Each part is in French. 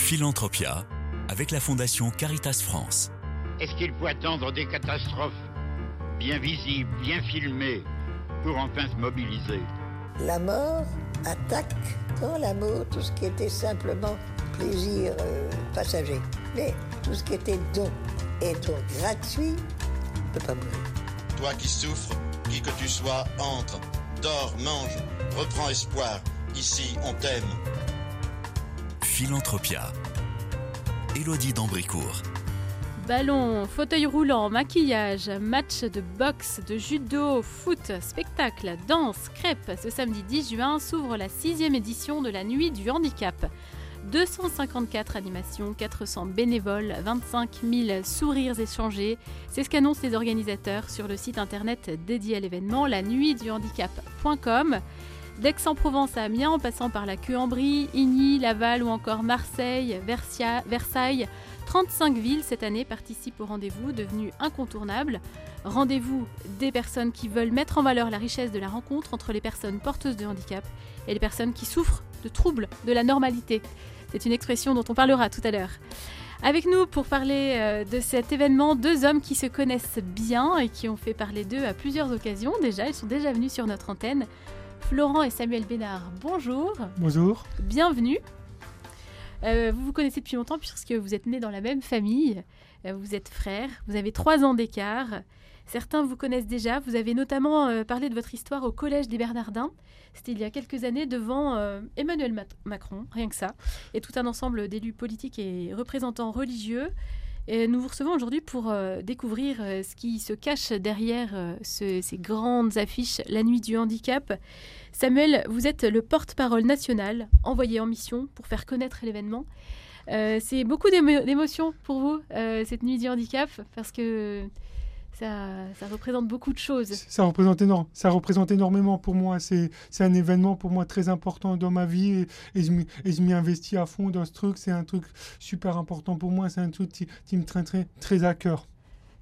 Philanthropia avec la Fondation Caritas France. Est-ce qu'il faut attendre des catastrophes bien visibles, bien filmées, pour enfin se mobiliser? La mort attaque dans l'amour tout ce qui était simplement plaisir euh, passager. Mais tout ce qui était don et don gratuit ne peut pas mourir. Toi qui souffres, qui que tu sois, entre, dors, mange, reprends espoir. Ici, on t'aime. Philanthropia. Élodie d'Ambricourt. Ballon, fauteuil roulant, maquillage, match de boxe, de judo, foot, spectacle, danse, crêpes. Ce samedi 10 juin s'ouvre la sixième édition de la Nuit du Handicap. 254 animations, 400 bénévoles, 25 000 sourires échangés. C'est ce qu'annoncent les organisateurs sur le site internet dédié à l'événement, la nuit du handicap.com. D'Aix-en-Provence à Amiens, en passant par la Queue-en-Brie, Igny, Laval ou encore Marseille, Versailles, 35 villes cette année participent au rendez-vous devenu incontournable. Rendez-vous des personnes qui veulent mettre en valeur la richesse de la rencontre entre les personnes porteuses de handicap et les personnes qui souffrent de troubles de la normalité. C'est une expression dont on parlera tout à l'heure. Avec nous pour parler euh, de cet événement, deux hommes qui se connaissent bien et qui ont fait parler d'eux à plusieurs occasions déjà. Ils sont déjà venus sur notre antenne. Florent et Samuel Bénard, bonjour. Bonjour. Bienvenue. Euh, vous vous connaissez depuis longtemps puisque vous êtes nés dans la même famille. Euh, vous êtes frères. Vous avez trois ans d'écart. Certains vous connaissent déjà. Vous avez notamment euh, parlé de votre histoire au Collège des Bernardins. C'était il y a quelques années devant Emmanuel Ma- Macron, rien que ça, et tout un ensemble d'élus politiques et représentants religieux. Nous vous recevons aujourd'hui pour euh, découvrir euh, ce qui se cache derrière euh, ce- ces grandes affiches La Nuit du Handicap. Samuel, vous êtes le porte-parole national envoyé en mission pour faire connaître l'événement. C'est beaucoup d'émo- d'émotions pour vous, cette Nuit du Handicap, parce que ça, représente beaucoup de choses. Ça représente, énorme, ça représente énormément pour moi. C'est un événement pour moi très important dans ma vie et, je m'y- investis à fond dans ce truc. C'est un truc super important pour moi. C'est un truc qui, me très, très à cœur.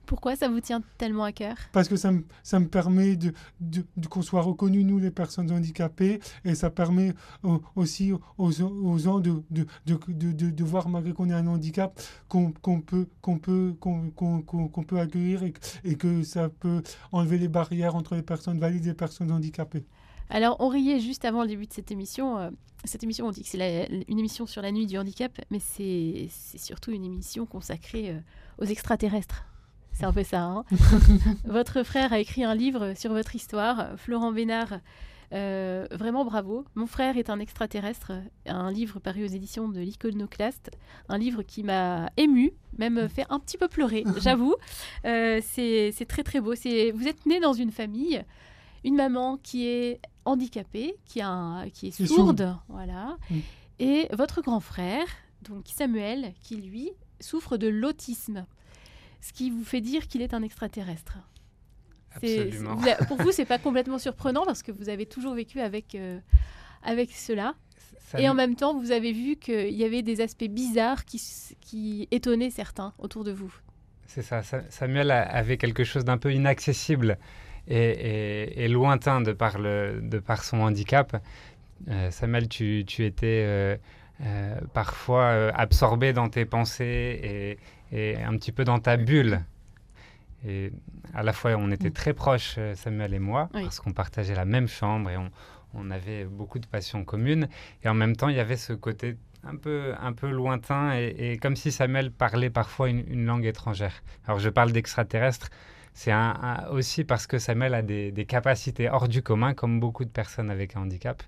Pourquoi ça vous tient tellement à cœur? Parce que ça me, ça me permet de, de- de- qu'on soit reconnus, nous, les personnes handicapées. Et ça permet au- aussi aux, aux gens de, de, de, de, de- de voir, malgré qu'on ait un handicap, qu'on qu'on peut, qu'on peut, qu'on qu'on- qu'on peut accueillir et, que- et que ça peut enlever les barrières entre les personnes valides et les personnes handicapées. Alors, on riait juste avant le début de cette émission. euh, cette émission, on dit que c'est une émission sur la nuit du handicap, mais c'est c'est surtout une émission consacrée euh, aux extraterrestres. C'est un peu ça. hein. votre frère a écrit un livre sur votre histoire, Florent Bénard. euh, vraiment bravo. Mon frère est un extraterrestre, un livre paru aux éditions de l'Iconoclaste, un livre qui m'a ému, même fait un petit peu pleurer, j'avoue. Euh, c'est très très beau. Vous êtes né dans une famille, une maman qui est handicapée, qui, a un- qui est sourde, voilà, et votre grand frère, donc Samuel, qui lui souffre de l'autisme, ce qui vous fait dire qu'il est un extraterrestre. Absolument. vous a- pour vous, c'est pas complètement surprenant parce que vous avez toujours vécu avec, euh, avec cela. Ça Et en me- même temps, vous avez vu qu'il y avait des aspects bizarres qui, qui étonnaient certains autour de vous. C'est ça. Sa- Samuel a- avait quelque chose d'un peu inaccessible et, et- et lointain de par, le, de par son handicap. Euh, Samuel, tu, tu étais euh, euh, parfois absorbé dans tes pensées et, un petit peu dans ta bulle. Et à la fois, on était Mm. très proches, euh, Samuel et moi, Oui. parce qu'on partageait la même chambre et on, on avait beaucoup de passions communes. Et en même temps, il y avait ce côté un peu, un peu lointain et, et comme si Samuel parlait parfois une, une langue étrangère. Alors je parle d'extraterrestre, c'est un, un- aussi parce que Samuel a des, des capacités hors du commun, comme beaucoup de personnes avec un handicap.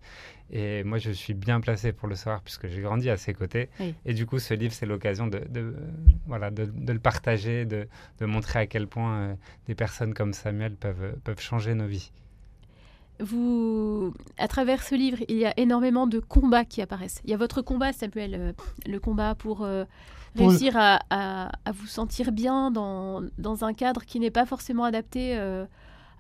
Et moi, je suis bien placé pour le savoir puisque j'ai grandi à ses côtés. Oui. Et du coup, ce livre, c'est l'occasion de, de, voilà, de, de le partager, de, de montrer à quel point euh, des personnes comme Samuel peuvent, peuvent changer nos vies. Vous, à travers ce livre, il y a énormément de combats qui apparaissent. Il y a votre combat, Samuel, euh, le combat pour euh, réussir à, à- à vous sentir bien dans, dans un cadre qui n'est pas forcément adapté euh,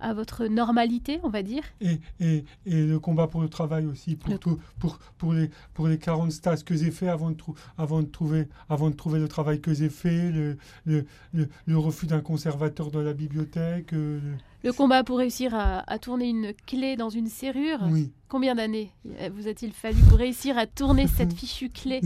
à votre normalité, on va dire. Et, et, et le combat pour le travail aussi, pour, Le- tout, pour, pour, les, pour les 40 stages que j'ai fait avant de, avant, de trouver, avant de trouver le travail que j'ai fait, le, le, le, le refus d'un conservateur dans la bibliothèque. euh, le- combat pour réussir à, à tourner une clé dans une serrure. oui, Combien d'années euh, vous a-t-il fallu pour réussir à tourner cette fichue clé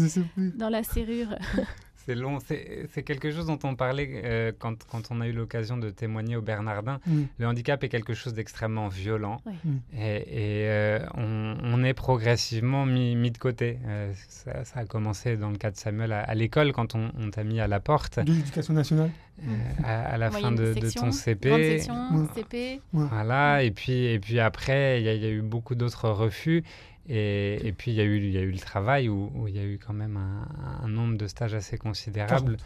dans la serrure? C'est long, c'est quelque chose dont on parlait euh, quand, quand on a eu l'occasion de témoigner au Bernardin. Oui. Le handicap est quelque chose d'extrêmement violent Oui. Mm. et, et, euh, on, on est progressivement mis, mis de côté. Euh, ça, ça a commencé dans le cas de Samuel à, à l'école quand on, on t'a mis à la porte De l'éducation nationale. euh, à, à la fin de, de ton CP. section, Ouais. CP. Voilà, et puis, et puis après, il y, a- il y a eu beaucoup d'autres refus. Et, et puis, il y, a eu, il y a eu le travail où, où il y a eu quand même un, un nombre de stages assez considérable.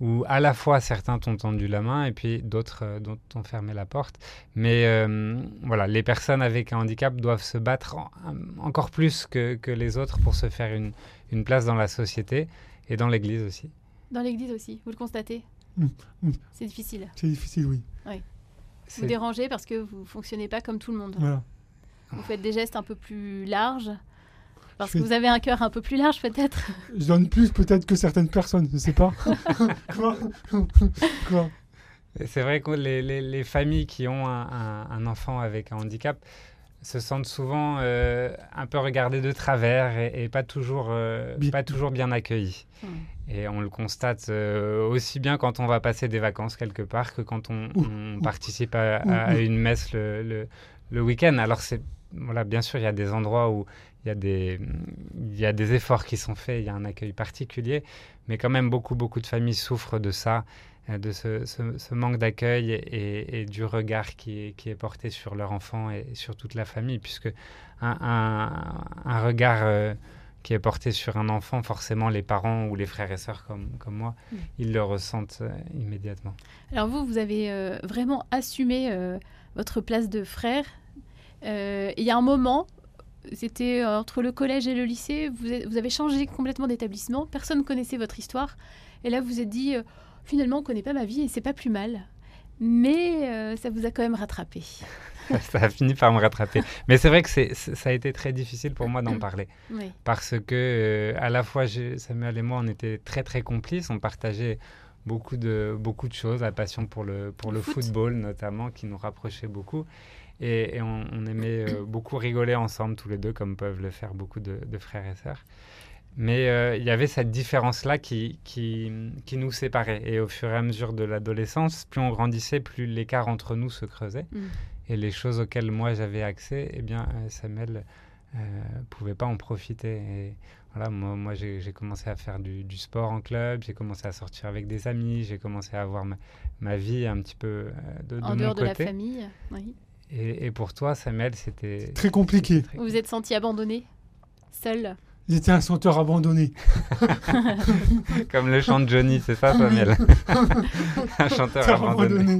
Où à la fois certains t'ont tendu la main et puis d'autres euh, dont t'ont fermé la porte. Mais euh, voilà, les personnes avec un handicap doivent se battre en- encore plus que, que les autres pour se faire une, une place dans la société et dans l'Église aussi. Dans l'église aussi, vous le constatez Mm, mm. C'est difficile. C'est difficile, oui. Vous C'est- dérangez parce que vous fonctionnez pas comme tout le monde. Voilà. Vous faites des gestes un peu plus larges. Parce que vous avez un cœur un peu plus large peut-être. Je donne plus peut-être que certaines personnes, je sais pas. Quoi Quoi C'est vrai que les, les- les familles qui ont un, un- un enfant avec un handicap se sentent souvent euh, un peu regardées de travers et, et pas, toujours, euh, Bien. pas toujours bien accueillies. Hmm. Et on le constate euh, aussi bien quand on va passer des vacances quelque part que quand on, Ouh, on ouh, participe à, ouh, à ouh. une messe le, le- le week-end. Alors, c'est, voilà, bien sûr, il y a des endroits où il y, a des, il y a des efforts qui sont faits, il y a un accueil particulier, mais quand même beaucoup, beaucoup de familles souffrent de ça, euh, de ce, ce- ce manque d'accueil et, et du regard qui est, qui est porté sur leur enfant et sur toute la famille, puisque un, un- un regard euh, qui est porté sur un enfant, forcément les parents ou les frères et sœurs comme, comme moi, Mm. ils le ressentent euh, immédiatement. Alors vous, vous avez euh, vraiment assumé euh, votre place de frère. Euh, Il y a un moment, c'était euh, entre le collège et le lycée, vous, êtes- vous avez changé complètement d'établissement, personne ne connaissait votre histoire. Et là, vous vous êtes dit, euh, finalement, on ne connaît pas ma vie et c'est pas plus mal. Mais euh, ça vous a quand même rattrapé. ça a fini par me rattraper. Mais c'est vrai que c'est, ça a été très difficile pour moi d'en parler. Oui. Parce que, euh, à la fois, Samuel et moi, on était très, très complices. On partageait beaucoup de, beaucoup de choses, la passion pour le, pour Le le foot. football notamment, qui nous rapprochait beaucoup. Et, et on, on aimait euh, beaucoup rigoler ensemble, tous les deux, comme peuvent le faire beaucoup de, de frères et sœurs. Mais euh, il y avait cette différence-là qui, qui, qui nous séparait. Et au fur et à mesure de l'adolescence, plus on grandissait, plus l'écart entre nous se creusait. Mm. Et les choses auxquelles moi j'avais accès, eh bien, euh, Samuel euh, pouvait pas en profiter. Et voilà, moi, moi j'ai commencé à faire du, du sport en club, j'ai commencé à sortir avec des amis, j'ai commencé à avoir ma, ma vie un petit peu euh, de, de En mon dehors de la famille. oui. Et, et pour toi, Samuel, c'était Très compliqué. très- Vous vous êtes senti abandonné, seul. J'étais un chanteur abandonné. comme le chant de Johnny, c'est ça, Samuel Un chanteur abandonné.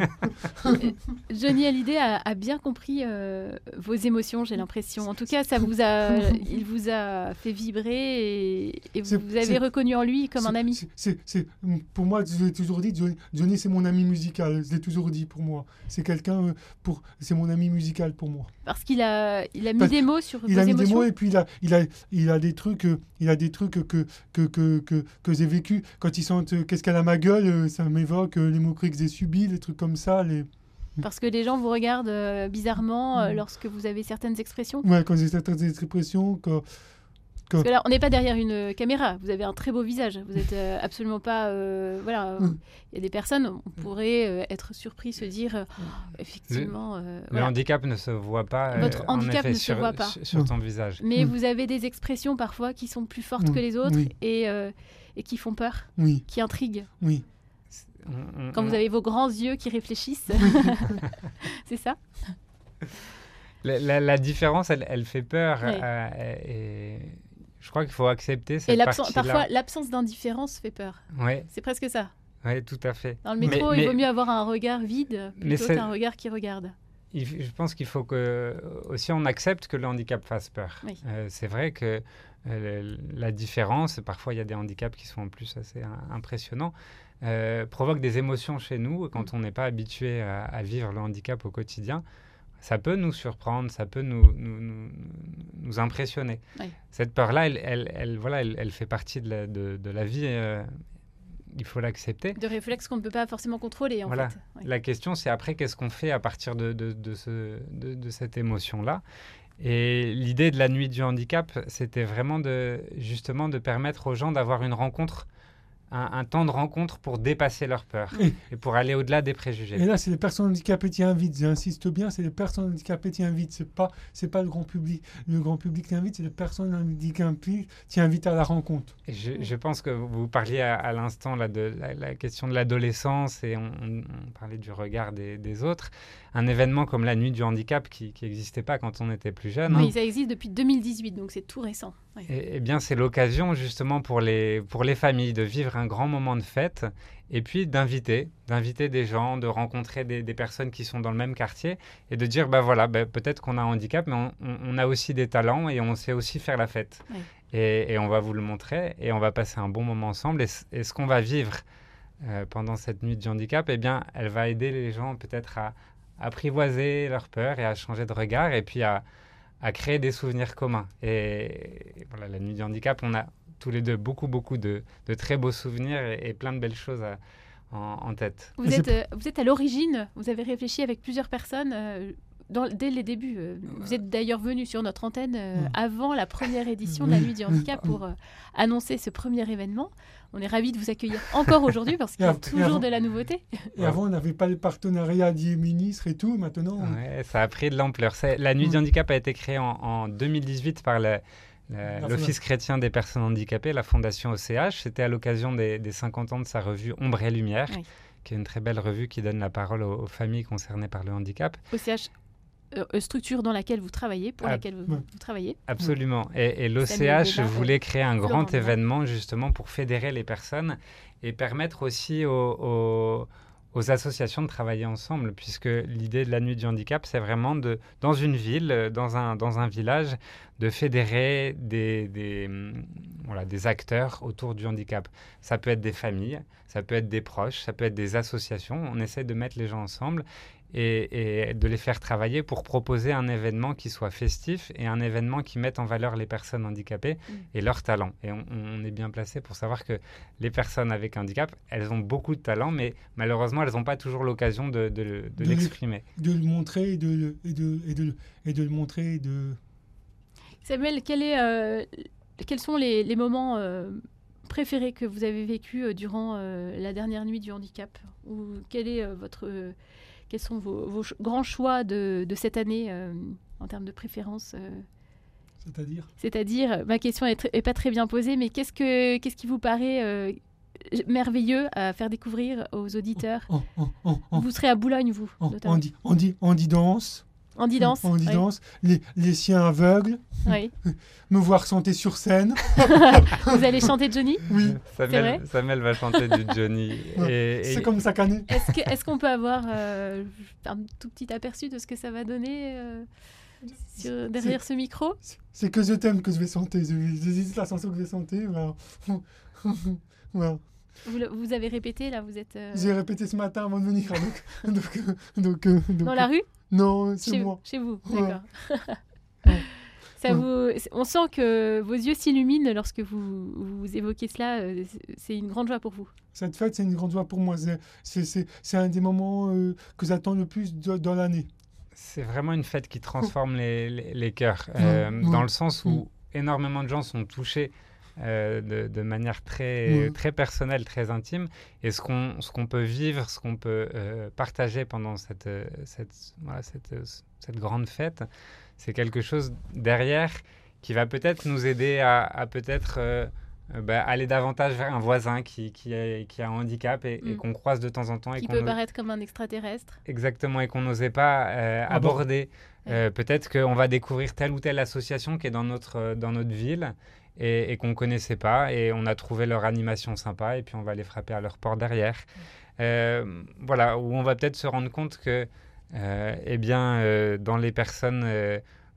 Johnny Hallyday a, a bien compris euh, vos émotions, j'ai l'impression. En tout cas, ça vous a, il vous a fait vibrer et, vous avez reconnu en lui comme un ami. c'est- pour moi, je l'ai toujours dit, Johnny, Johnny, c'est mon ami musical. Je l'ai toujours dit pour moi. C'est quelqu'un, euh, pour, c'est mon ami musical pour moi. Parce qu'il a, il a mis Parce- des mots sur Il vos a mis émotions. des mots et puis il a, il a, il a des trucs, euh, il a des trucs que que que que, que j'ai vécu. Quand ils sentent euh, qu'est-ce qu'elle a ma gueule, euh, ça m'évoque les moqueries que j'ai subis, les trucs comme ça. Les... Parce que les gens vous regardent bizarrement Mm. lorsque vous avez certaines expressions. Ouais, quand j'ai certaines expressions, quand, Parce que là, on n'est pas derrière une caméra. Vous avez un très beau visage. Vous n'êtes absolument pas. euh, voilà. Mm. Il y a des personnes, on pourrait euh, être surpris, se dire, euh, Oh, effectivement. euh, Le voilà. handicap ne se voit pas. Votre euh, en handicap effet, ne se voit pas. sur- ton visage. Mais Mm. vous avez des expressions parfois qui sont plus fortes Mm. que les autres Oui. et, euh, et qui font peur, oui, qui intriguent. oui. Quand vous avez vos grands yeux qui réfléchissent. C'est ça La, la- la différence, elle, elle fait peur. Euh, et je crois qu'il faut accepter Et cette partie-là. parfois, l'absence d'indifférence fait peur. Oui, C'est presque ça. tout à fait. Dans le Mais- métro, il mais- vaut mieux avoir un regard vide Mais plutôt qu'un regard qui regarde. je pense qu'il faut que aussi on accepte que le handicap fasse peur. Euh, c'est vrai que euh, la différence, parfois il y a des handicaps qui sont en plus assez impressionnants, euh, provoque des émotions chez nous quand mm. on n'est pas habitué à, vivre le handicap au quotidien. Ça peut nous surprendre, ça peut nous, nous, nous, impressionner. Cette peur-là, elle, elle, elle, voilà, elle, fait partie de la, de, de la vie il faut l'accepter. De réflexes qu'on ne peut pas forcément contrôler. En voilà. La question, c'est après, qu'est-ce qu'on fait à partir de, de, de, ce, de cette émotion-là? Et l'idée de la nuit du handicap, c'était vraiment de, justement de permettre aux gens d'avoir une rencontre un, temps de rencontre pour dépasser leur peur et, pour aller au-delà des préjugés. Et là, c'est les personnes handicapées qui invitent. J'insiste bien, c'est les personnes handicapées qui invitent. C'est pas, c'est pas le grand public. Le grand public qui invite, c'est les personnes handicapées qui invitent à la rencontre. je, pense que vous parliez à, l'instant là de la, question de l'adolescence et on, parlait du regard des autres un événement comme la nuit du handicap qui n'existait pas quand on était plus jeune. Oui, hein. ça existe depuis 2018, donc c'est tout récent. Et, bien, c'est l'occasion justement pour les, pour les familles de vivre un grand moment de fête et puis d'inviter, d'inviter des gens, de rencontrer des, personnes qui sont dans le même quartier et de dire, bah voilà, bah, peut-être qu'on a un handicap, mais on, a aussi des talents et on sait aussi faire la fête. Et, on va vous le montrer et on va passer un bon moment ensemble. Et, ce qu'on va vivre euh, pendant cette nuit du handicap, eh bien, elle va aider les gens peut-être à, apprivoiser leur peur et à changer de regard et puis à, à créer des souvenirs communs. Et, voilà, la nuit du handicap, on a tous les deux beaucoup, beaucoup de, de très beaux souvenirs et, plein de belles choses en, tête. Vous êtes, euh, vous êtes à l'origine, vous avez réfléchi avec plusieurs personnes. Euh, dans, dès les débuts. Euh, vous êtes d'ailleurs venu sur notre antenne avant la première édition de la Nuit du Handicap pour annoncer ce premier événement. On est ravis de vous accueillir encore aujourd'hui parce qu'il y a toujours de la nouveauté. Et avant, on n'avait pas le partenariat des ministres et tout. Maintenant, ça a pris de l'ampleur. La Nuit du handicap a été créée en, 2018 par l'Office chrétien des personnes handicapées, la Fondation OCH. C'était à l'occasion des, 50 ans de sa revue Ombre et Lumière, qui est une très belle revue qui donne la parole aux, aux familles concernées par le handicap. OCH euh, structure dans laquelle vous travaillez, pour laquelle vous, travaillez. Absolument. Et, l'OCH voulait créer un grand événement justement pour fédérer les personnes et permettre aussi aux, associations de travailler ensemble, puisque l'idée de la nuit du handicap, c'est vraiment de, dans une ville, dans un, dans un village, de fédérer des, des, voilà, des acteurs autour du handicap. Ça peut être des familles, ça peut être des proches, ça peut être des associations. On essaie de mettre les gens ensemble et, de les faire travailler pour proposer un événement qui soit festif et un événement qui mette en valeur les personnes handicapées mm. et leurs talents. Et on, est bien placé pour savoir que les personnes avec handicap, elles ont beaucoup de talent, mais malheureusement, elles n'ont pas toujours l'occasion de, de, l'exprimer. De le montrer et de, et de, et de, et de le montrer. De... Samuel, quel est, euh, quels sont les, les moments euh, préférés que vous avez vécu euh, durant la dernière nuit du handicap? Ou quel est votre quels sont vos, grands choix de, cette année euh, en termes de préférence euh C'est-à-dire? C'est-à-dire, ma question est, pas très bien posée, mais qu'est-ce, que, qu'est-ce qui vous paraît euh, merveilleux à faire découvrir aux auditeurs? Oh, oh, oh, Vous serez à Boulogne, vous On dit, on dit, on dit danse. On dit danse. On dit danse. Les, les siens aveugles. Oui. Me voir chanter sur scène. Vous allez chanter Johnny? Oui. Samuel, Samuel va chanter du Johnny. C'est comme ça année. Est-ce qu'on peut avoir euh, un tout petit aperçu de ce que ça va donner euh, derrière ce micro? C'est que je t'aime que je vais chanter. J'hésite la chanson que je vais chanter. Voilà. Vous, avez répété là, vous êtes. Euh, J'ai répété ce matin avant de venir. donc, donc, Dans la rue non, c'est moi. Chez vous, d'accord. Ça vous, on sent que vos yeux s'illuminent lorsque vous, vous, évoquez cela. Euh, c'est une grande joie pour vous. Cette fête, c'est une grande joie pour moi. C'est un des moments euh, que j'attends le plus dans l'année. C'est vraiment une fête qui transforme les, les, cœurs, euh, dans le sens où énormément de gens sont touchés euh, de, manière très, très personnelle, très intime. Et ce qu'on qu'on peut vivre, ce qu'on peut euh, partager pendant cette, cette, cette, cette grande fête, c'est quelque chose derrière qui va peut-être nous aider à, peut-être euh, bah, aller davantage vers un voisin qui, qui, a, qui a un handicap et, mm. qu'on croise de temps en temps. Et qui peut paraître comme un extraterrestre. Exactement, et qu'on n'osait pas aborder. peut-être qu'on va découvrir telle ou telle association qui est dans notre, dans notre ville et, qu'on ne connaissait pas. Et on a trouvé leur animation sympa et puis on va les frapper à leur porte derrière. Euh, voilà, où on va peut-être se rendre compte que eh bien, dans les personnes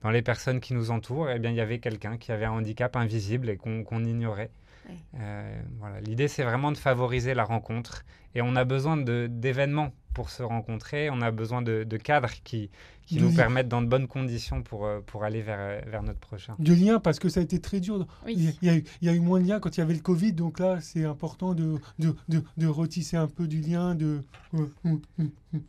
dans les personnes qui nous entourent, eh bien, il y avait quelqu'un qui avait un handicap invisible et qu'on ignorait. voilà. L'idée, c'est vraiment de favoriser la rencontre. Et on a besoin d'événements pour se rencontrer. On a besoin de, cadres qui, qui nous permettent dans de bonnes conditions pour, euh, pour aller vers, euh, vers notre prochain. De liens, parce que ça a été très dur. Il, y a eu, il, y a eu, moins de liens quand il y avait le Covid, donc là, c'est important de, de, de, de, retisser un peu du lien. De...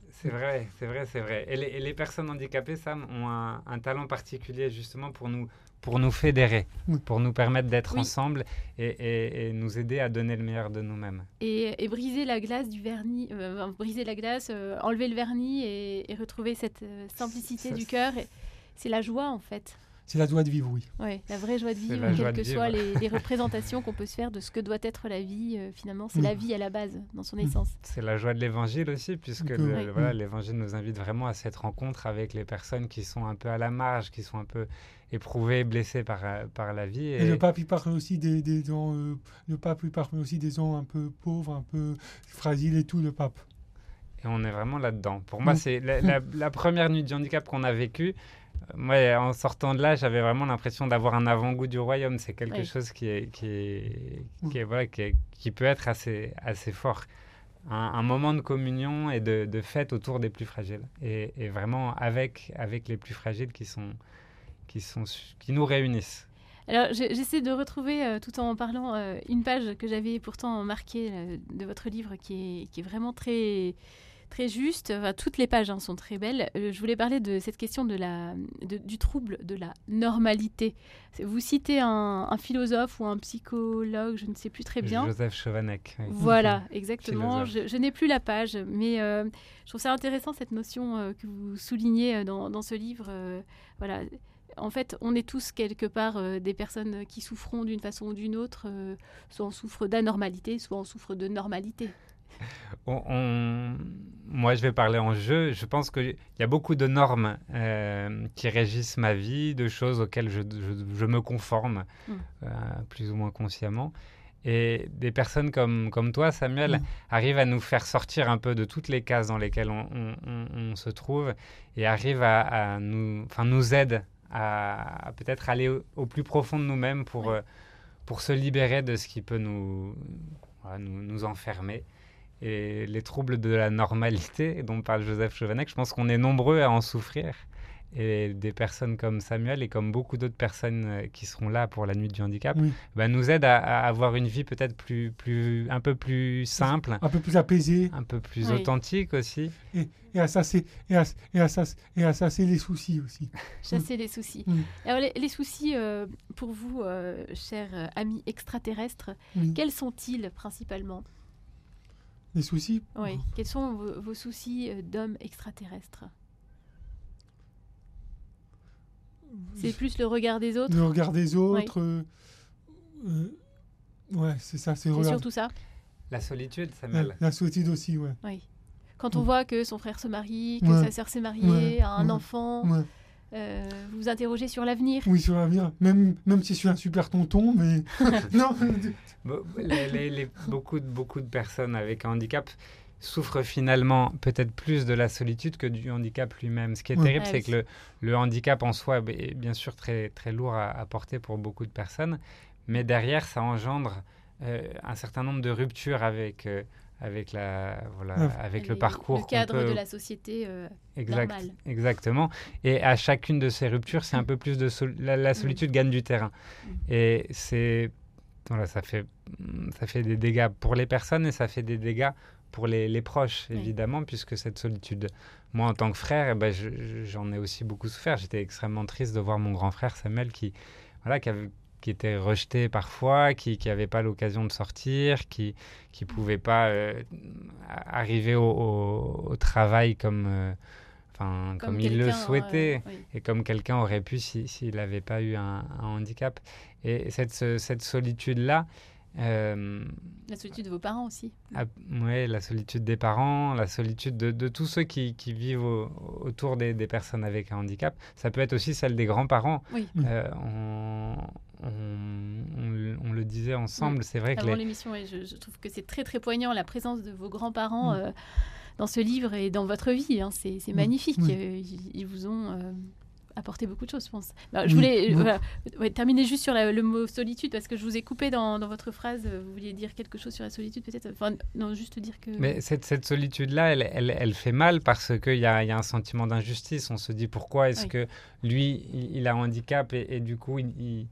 C'est vrai, c'est vrai, c'est vrai. Et les, et les, personnes handicapées, Sam, ont un, un talent particulier justement pour nous, pour nous fédérer, pour nous permettre d'être ensemble et, nous aider à donner le meilleur de nous-mêmes. Et, briser la glace du vernis, euh, briser la glace, euh, enlever le vernis et, retrouver cette euh, simplicité du cœur, c'est la joie en fait. C'est la joie de vivre, oui. Oui, la vraie joie de vivre, quelles que soient les, représentations qu'on peut se faire de ce que doit être la vie. finalement, c'est la vie à la base, dans son essence. C'est la joie de l'évangile aussi, puisque l'évangile nous invite vraiment à cette rencontre avec les personnes qui sont un peu à la marge, qui sont un peu éprouvés, blessés par, euh, par la vie. Et, le pape, il parle aussi des, des gens, euh, le pape, il parle aussi des gens un peu pauvres, un peu fragiles et tout, le pape. Et on est vraiment là-dedans. Pour moi, mm. c'est la, la, première nuit du handicap qu'on a vécue. Euh, moi, en sortant de là, j'avais vraiment l'impression d'avoir un avant-goût du royaume. C'est quelque chose qui, est, qui, est, qui, est, voilà, qui, qui, peut être assez, assez fort. Un, moment de communion et de, de, fête autour des plus fragiles. Et, et, vraiment avec, avec les plus fragiles qui sont, qui, sont, qui nous réunissent. Alors, j'essaie de retrouver, euh, tout en parlant, euh, une page que j'avais pourtant marquée euh, de votre livre qui est, qui est, vraiment très, très juste. Enfin, toutes les pages hein, sont très belles. je voulais parler de cette question de la, du trouble de la normalité. Vous citez un, philosophe ou un psychologue, je ne sais plus très bien. Joseph Chovanec. Voilà, exactement. Je, n'ai plus la page, mais je trouve ça intéressant cette notion que vous soulignez dans, dans ce livre. voilà en fait, on est tous quelque part euh, des personnes qui souffront d'une façon ou d'une autre. Euh, soit on souffre d'anormalité, soit on souffre de normalité. Moi, je vais parler en jeu. Je pense qu'il y a beaucoup de normes euh, qui régissent ma vie, de choses auxquelles je, me conforme, mm. plus ou moins consciemment. Et des personnes comme, comme toi, Samuel, mm. arrivent à nous faire sortir un peu de toutes les cases dans lesquelles on, se trouve et arrivent à, à nous, enfin, nous aident à, peut-être aller au, plus profond de nous-mêmes pour, euh, pour se libérer de ce qui peut nous, nous, nous, enfermer. Et les troubles de la normalité dont parle Joseph Chovanec, je pense qu'on est nombreux à en souffrir. Et des personnes comme Samuel et comme beaucoup d'autres personnes euh, qui seront là pour la nuit du handicap bah, nous aident à, avoir une vie peut-être plus, plus, un peu plus simple. Un peu plus apaisée. Un peu plus authentique aussi. Et, et, à chasser, et, à, et, à et à les soucis aussi. Chasser les soucis. Alors les, soucis, euh, pour vous, euh, chers amis extraterrestres, quels sont-ils principalement? Les soucis? Oui. Quels sont vos soucis d'hommes extraterrestres? C'est plus le regard des autres Le regard des autres. Euh, euh, ouais, c'est ça. C'est surtout ça. La solitude, Samuel. La, la solitude aussi, ouais. Oui. Quand on voit que son frère se marie, que sa sœur s'est mariée, a un enfant, euh, vous vous interrogez sur l'avenir. Oui, sur l'avenir. Même, même si je suis un super tonton, mais. non. beaucoup, beaucoup de personnes avec un handicap souffre finalement peut-être plus de la solitude que du handicap lui-même. Ce qui est terrible, c'est que le, handicap en soi est bien sûr très, très lourd à, porter pour beaucoup de personnes, mais derrière, ça engendre euh, un certain nombre de ruptures avec, euh, avec, la, voilà, avec le parcours. Le cadre de la société euh, exact, normale. Exactement. Et à chacune de ces ruptures, c'est un peu plus de... la, solitude gagne du terrain. Et c'est... Voilà, ça fait, ça fait des dégâts pour les personnes et ça fait des dégâts pour les, proches, évidemment, puisque cette solitude, moi en tant que frère, eh ben, j'en ai aussi beaucoup souffert. J'étais extrêmement triste de voir mon grand frère Samuel qui, voilà, qui, qui était rejeté parfois, qui n'avait pas l'occasion de sortir, qui ne pouvait pas euh, arriver au, travail comme, euh, enfin, comme, il le souhaitait et comme quelqu'un aurait pu s'il n'avait pas eu un, un, handicap. Et cette, cette solitude-là, euh, la solitude de vos parents aussi. Ah, oui, la solitude des parents, la solitude de, tous ceux qui, vivent autour des, personnes avec un handicap. Ça peut être aussi celle des grands-parents. Oui. Euh, on, le disait ensemble, c'est vrai Avant que... l'émission, je, je, trouve que c'est très très poignant la présence de vos grands-parents. Mm. Euh, dans ce livre et dans votre vie. hein. C'est magnifique. oui. Ils, ils vous ont apporté beaucoup de choses, je pense. Bah, je voulais euh, oui. voilà, ouais, terminer juste sur la- le mot solitude parce que je vous ai coupé dans, dans votre phrase. Euh, Vous vouliez dire quelque chose sur la solitude, peut-être? Enfin, non, juste dire que. Mais cette, cette solitude-là, elle, elle, elle fait mal parce qu'il y y a un sentiment d'injustice. On se dit pourquoi est-ce Oui. que lui, il, il a un handicap et, et du coup, il, il-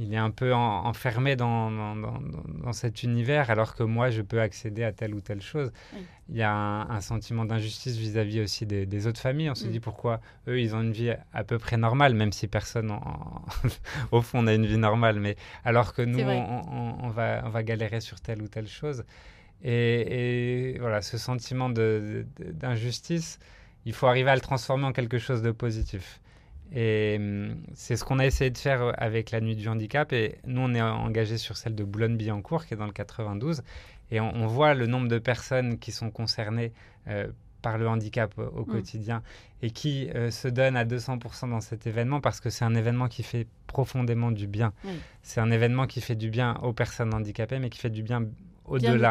il est un peu en- enfermé dans, dans, dans- dans cet univers alors que moi, je peux accéder à telle ou telle chose. Il y a un, un sentiment d'injustice vis-à-vis aussi des, des autres familles. On se Mm. dit pourquoi eux, ils ont une vie à peu près normale, même si personne, en- au fond, n'a une vie normale. Mais alors que nous, on, on- on va, on va galérer sur telle ou telle chose. Et, et voilà, ce sentiment d'injustice, il faut arriver à le transformer en quelque chose de positif. Et hum, c'est ce qu'on a essayé de faire euh, avec la Nuit du Handicap. Et nous, on est engagé sur celle de Boulogne-Billancourt, qui est dans le 92. Et on, on voit le nombre de personnes qui sont concernées euh, par le handicap au, au Mm. quotidien et qui euh, se donnent à 200% dans cet événement parce que c'est un événement qui fait profondément du bien. C'est un événement qui fait du bien aux personnes handicapées, mais qui fait du bien au-delà.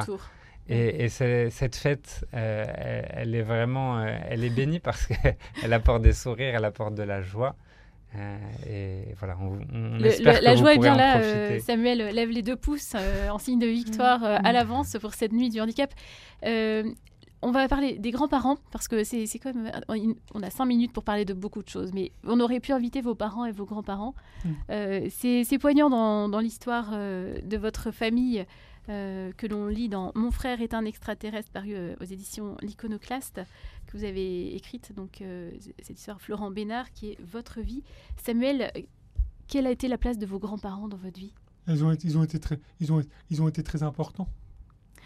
Et, cette fête, euh, elle, elle est vraiment, euh, elle est bénie parce qu'elle apporte des sourires, elle apporte de la joie. Euh, et voilà, on, on Le- espère le- que la vous joie est bien en là. euh, Samuel lève les deux pouces euh, en signe de victoire à l'avance pour cette nuit du handicap. On va parler des grands-parents parce que c'est quand même. On a cinq minutes pour parler de beaucoup de choses, mais on aurait pu inviter vos parents et vos grands-parents. Mm. C'est poignant dans, dans l'histoire de votre famille euh, que l'on lit dans Mon frère est un extraterrestre, paru euh, aux éditions L'Iconoclaste, que vous avez écrite. Donc, euh, cette histoire Florent Bénard qui est votre vie. Samuel, quelle a été la place de vos grands-parents dans votre vie? Ils ont, été, ils, ont été très, ils, ont, ils ont été très importants.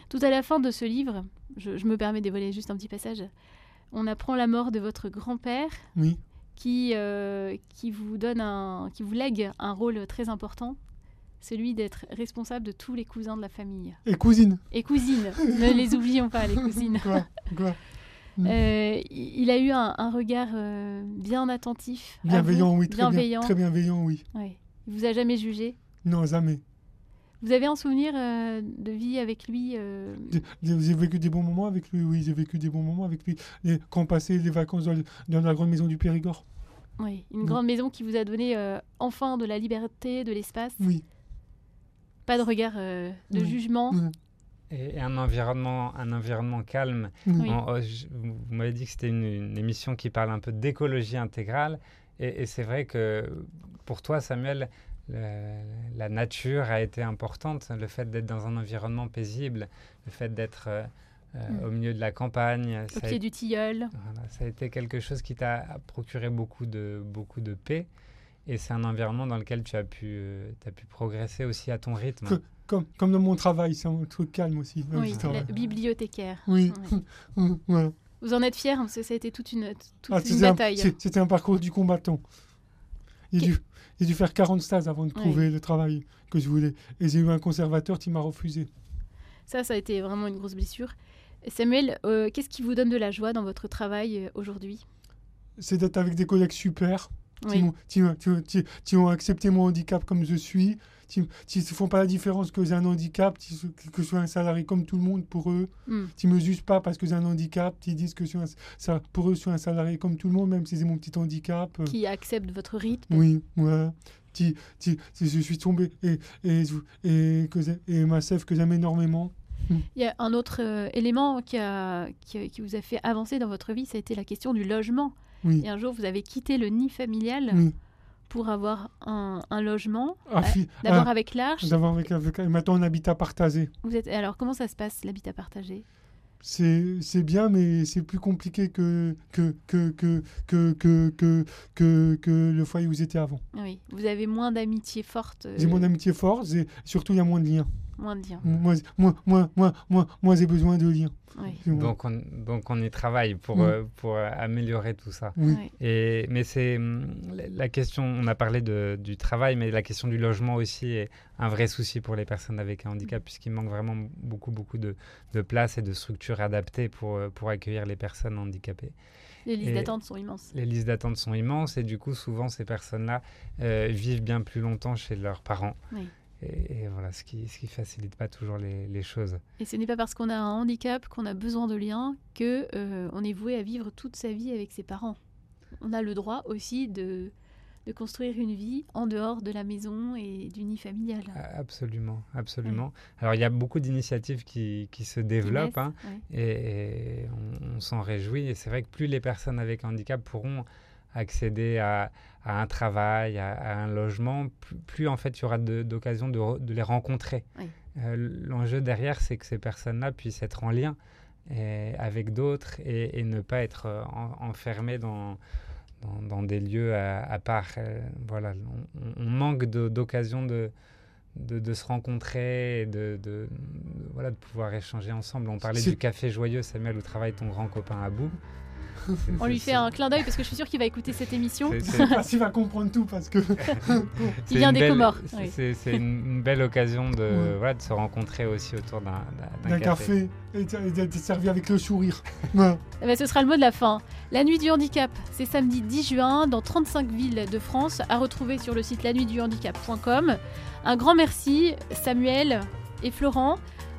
Tout à la fin de ce livre, je, je me permets de dévoiler juste un petit passage, on apprend la mort de votre grand-père Oui, qui, qui vous donne un, qui vous lègue un rôle très important, celui d'être responsable de tous les cousins de la famille. et cousine. Et cousines, ne les oublions pas, les cousines. Quoi, quoi. Mm. Euh, il a eu un, un regard euh, bien attentif. Bienveillant, oui, très bien. bienveillant. Très bienveillant, oui. Ouais. Il vous a jamais jugé? Non, jamais. Vous avez un souvenir euh, de vie avec lui euh, J'ai- vécu des bons moments avec lui, oui, j'ai vécu des bons moments avec lui. Et quand on passait les vacances dans, le- dans la grande maison du Périgord. Oui, une Mm. grande maison qui vous a donné euh, enfin de la liberté, de l'espace, Oui. Pas de regard euh, de Oui. jugement. Oui. Et, et un environnement, un environnement calme. Oui. On- oh, je- vous m'avez dit que c'était une, une émission qui parle un peu d'écologie intégrale. Et, et c'est vrai que pour toi, Samuel, le- la nature a été importante. Le fait d'être dans un environnement paisible, le fait d'être euh, euh, Mm. au milieu de la campagne, Au a, pied du tilleul. voilà, ça a été quelque chose qui t'a procuré beaucoup de, beaucoup de paix. Et c'est un environnement dans lequel tu as pu, euh, t'as pu progresser aussi à ton rythme. Que- Comme, comme dans mon travail, c'est un truc calme aussi. Oui, travaille. bibliothécaire. Oui. Voilà. Vous en êtes fier parce que ça a été toute une, toute Ah, une c'était un- bataille. C'était un parcours du combattant. J'ai dû, faire 40 stages avant de Oui. trouver le travail que je voulais. Et j'ai eu un conservateur qui m'a refusé. Ça, ça a été vraiment une grosse blessure. Samuel, euh, qu'est-ce qui vous donne de la joie dans votre travail euh, aujourd'hui? C'est d'être avec des collègues super qui, Oui. qui, qui- qui- qui ont accepté mon handicap comme je suis, qui ne font pas la différence que j'ai un handicap, que je sois un salarié comme tout le monde pour eux, Hmm. qui me jugent pas parce que j'ai un handicap, qui disent que je suis un, ça, pour eux je suis un salarié comme tout le monde, même si j'ai mon petit handicap. Qui accepte votre rythme Oui, ouais. Qui, je suis tombé et, et, et, que et ma sève que j'aime énormément. Il y a un autre euh, élément qui, a, qui, qui vous a fait avancer dans votre vie, ça a été la question du logement. Et un jour, vous avez quitté le nid familial. Pour avoir un, logement, ah, euh, d'abord avec l'Arche. D'abord avec, avec, et maintenant on habitat partagé. Vous êtes, alors comment ça se passe l'habitat partagé? C'est bien, mais c'est plus compliqué que, que, que, que, que, que, que, le foyer où vous étiez avant. Oui, vous avez moins d'amitié forte. J'ai euh, moins d'amitié forte et surtout il y a moins de liens moins de liens. Moi, moi, moi, moi, moi, moi j'ai besoin de liens. Oui. Donc on, donc on y travaille pour, Mm. euh, pour euh, améliorer tout ça. Oui. Et, mais c'est hum, la- question, on a parlé de, du travail, mais la question du logement aussi est un vrai souci pour les personnes avec un handicap, puisqu'il manque vraiment beaucoup, beaucoup de, de place et de structures adaptées pour, euh, pour accueillir les personnes handicapées. Les listes d'attente sont immenses. Les listes d'attente sont immenses et du coup, souvent, ces personnes-là euh, vivent bien plus longtemps chez leurs parents. Oui. Et, voilà, ce qui, ce qui facilite pas toujours les, choses. Et ce n'est pas parce qu'on a un handicap qu'on a besoin de liens que euh, on est voué à vivre toute sa vie avec ses parents. On a le droit aussi de de construire une vie en dehors de la maison et du nid familial. Absolument, absolument. Alors il y a beaucoup d'initiatives qui, qui, se développent hein, et, on, s'en réjouit. Et c'est vrai que plus les personnes avec handicap pourront accéder à, à un travail, à, un logement, plus, en fait il y aura d'occasions de, de, les rencontrer. Euh, l'enjeu derrière, c'est que ces personnes-là puissent être en lien et, avec d'autres et, et, ne pas être euh, enfermées dans dans, des lieux à, part. Euh, voilà, on, manque d'occasions de, de, se rencontrer et de, de, voilà, de pouvoir échanger ensemble. On parlait du café joyeux, Samuel, où travaille ton grand copain Abou. On lui fait un clin d'œil parce que je suis sûr qu'il va écouter cette émission. Il va comprendre tout parce que. Il vient des Comores. C'est une, belle occasion de, voilà, de se rencontrer aussi autour d'un café. et d'être servi avec le sourire. Eh ben, ce sera le mot de la fin. La nuit du handicap, c'est samedi 10 juin dans 35 villes de France, à retrouver sur le site lanuitduhandicap.com. Un grand merci, Samuel et Florent.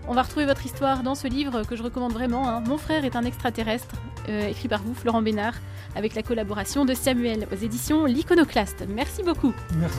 On va retrouver votre histoire dans ce livre que je recommande vraiment. Hein. Mon frère est un extraterrestre, euh, écrit par vous, Florent Bénard, avec la collaboration de Samuel aux éditions L'Iconoclaste. Merci beaucoup. Merci.